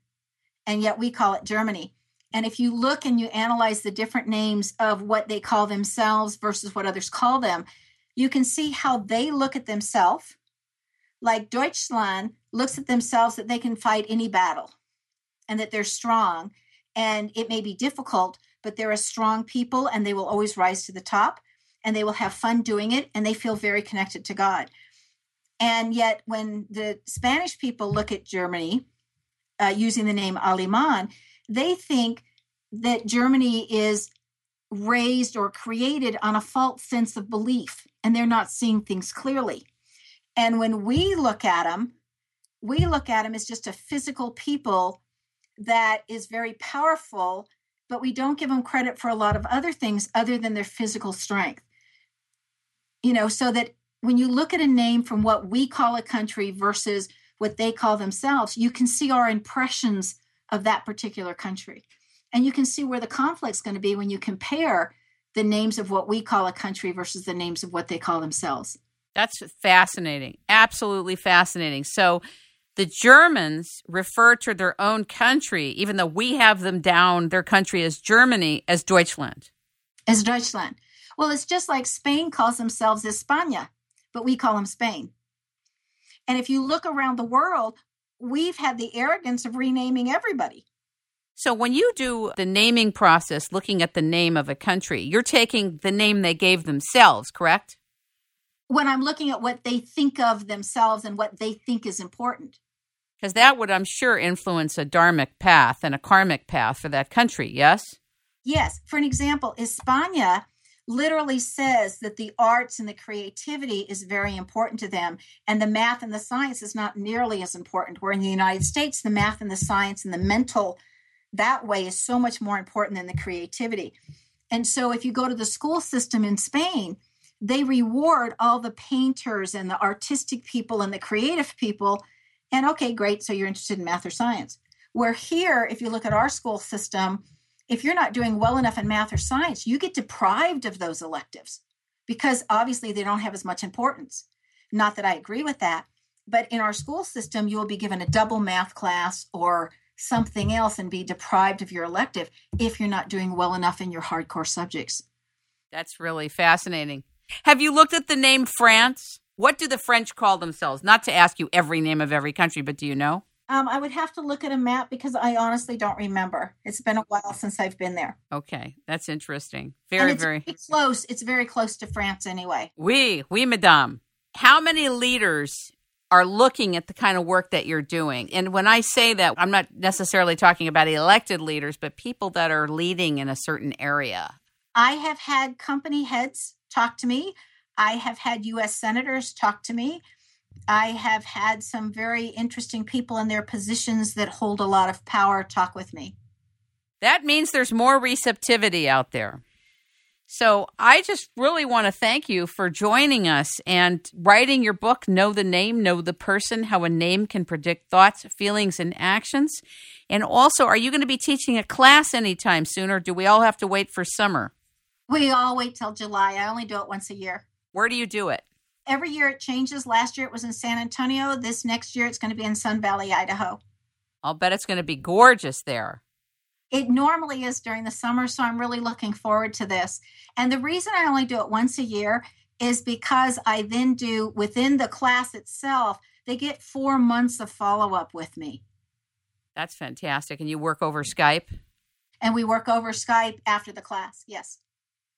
and yet we call it Germany. And if you look and you analyze the different names of what they call themselves versus what others call them, you can see how they look at themselves. Like Deutschland looks at themselves that they can fight any battle and that they're strong. And it may be difficult, but they're a strong people and they will always rise to the top and they will have fun doing it and they feel very connected to God. And yet, when the Spanish people look at Germany uh, using the name Alemán, they think that Germany is raised or created on a false sense of belief and they're not seeing things clearly. And when we look at them, we look at them as just a physical people that is very powerful, but we don't give them credit for a lot of other things other than their physical strength. You know, so that when you look at a name from what we call a country versus what they call themselves, you can see our impressions of that particular country. And you can see where the conflict's going to be when you compare the names of what we call a country versus the names of what they call themselves. That's fascinating. Absolutely fascinating. So the Germans refer to their own country, even though we have them down their country as Germany, as Deutschland. As Deutschland. Well, it's just like Spain calls themselves España, but we call them Spain. And if you look around the world, we've had the arrogance of renaming everybody. So when you do the naming process, looking at the name of a country, you're taking the name they gave themselves, correct? When I'm looking at what they think of themselves and what they think is important. Because that would, I'm sure, influence a dharmic path and a karmic path for that country, yes? Yes. For an example, España literally says that the arts and the creativity is very important to them and the math and the science is not nearly as important. Where in the united states the math and the science and the mental that way is so much more important than the creativity. And so if you go to the school system in spain they reward all the painters and the artistic people and the creative people and okay great so you're interested in math or science. Where here if you look at our school system if you're not doing well enough in math or science, you get deprived of those electives because obviously they don't have as much importance. Not that I agree with that, but in our school system, you will be given a double math class or something else and be deprived of your elective if you're not doing well enough in your hardcore subjects. That's really fascinating. Have you looked at the name France? What do the French call themselves? Not to ask you every name of every country, but do you know? Um, I would have to look at a map because I honestly don't remember. It's been a while since I've been there. Okay, that's interesting. Very, very close. It's very close to France anyway. Oui, oui, madame. How many leaders are looking at the kind of work that you're doing? And when I say that, I'm not necessarily talking about elected leaders, but people that are leading in a certain area. I have had company heads talk to me. I have had U.S. senators talk to me. I have had some very interesting people in their positions that hold a lot of power talk with me. That means there's more receptivity out there. So I just really want to thank you for joining us and writing your book, Know the Name, Know the Person How a Name Can Predict Thoughts, Feelings, and Actions. And also, are you going to be teaching a class anytime soon, or do we all have to wait for summer? We all wait till July. I only do it once a year. Where do you do it? Every year it changes. Last year it was in San Antonio. This next year it's going to be in Sun Valley, Idaho. I'll bet it's going to be gorgeous there. It normally is during the summer, so I'm really looking forward to this. And the reason I only do it once a year is because I then do within the class itself, they get four months of follow up with me. That's fantastic. And you work over Skype? And we work over Skype after the class, yes.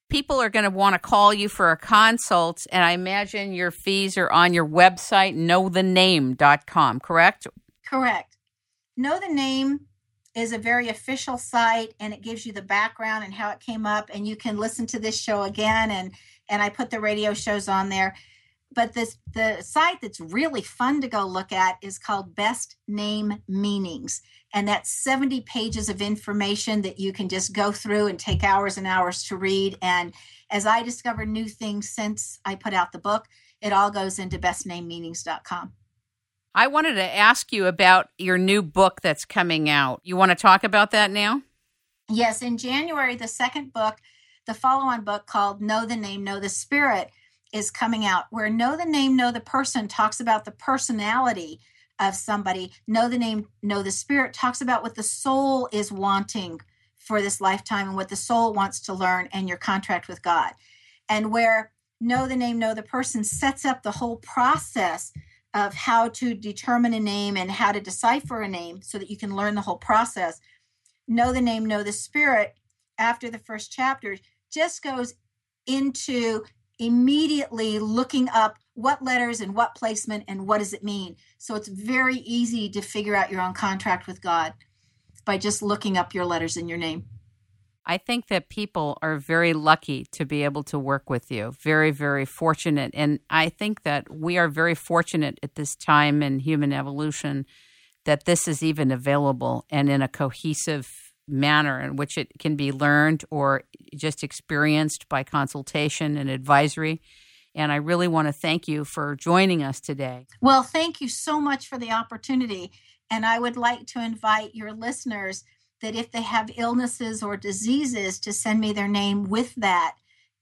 People are going to want to call you for a consult, and I imagine your fees are on your website, knowthename.com, correct? Correct. Know the Name is a very official site and it gives you the background and how it came up and you can listen to this show again and and I put the radio shows on there. But this the site that's really fun to go look at is called Best Name Meanings. And that's 70 pages of information that you can just go through and take hours and hours to read. And as I discover new things since I put out the book, it all goes into bestnamemeanings.com. I wanted to ask you about your new book that's coming out. You want to talk about that now? Yes, in January, the second book, the follow on book called Know the Name, Know the Spirit, is coming out, where Know the Name, Know the Person talks about the personality of somebody. Know the Name, Know the Spirit talks about what the soul is wanting for this lifetime and what the soul wants to learn and your contract with God. And where Know the Name, Know the Person sets up the whole process of how to determine a name and how to decipher a name so that you can learn the whole process. Know the name, know the spirit after the first chapter just goes into immediately looking up what letters and what placement and what does it mean. So it's very easy to figure out your own contract with God by just looking up your letters in your name. I think that people are very lucky to be able to work with you. Very, very fortunate. And I think that we are very fortunate at this time in human evolution that this is even available and in a cohesive manner in which it can be learned or just experienced by consultation and advisory. And I really want to thank you for joining us today. Well, thank you so much for the opportunity. And I would like to invite your listeners that if they have illnesses or diseases, to send me their name with that,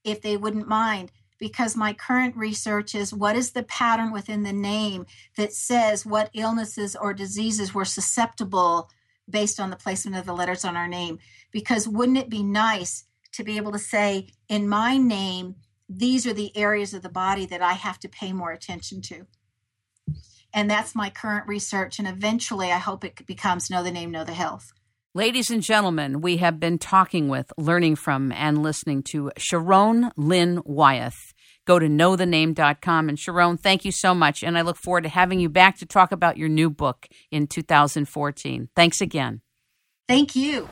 if they wouldn't mind. Because my current research is what is the pattern within the name that says what illnesses or diseases were susceptible based on the placement of the letters on our name. Because wouldn't it be nice to be able to say, in my name, these are the areas of the body that I have to pay more attention to? And that's my current research. And eventually, I hope it becomes Know the Name, Know the Health. Ladies and gentlemen, we have been talking with, learning from, and listening to Sharon Lynn Wyeth. Go to knowthename.com. And Sharon, thank you so much. And I look forward to having you back to talk about your new book in 2014. Thanks again. Thank you.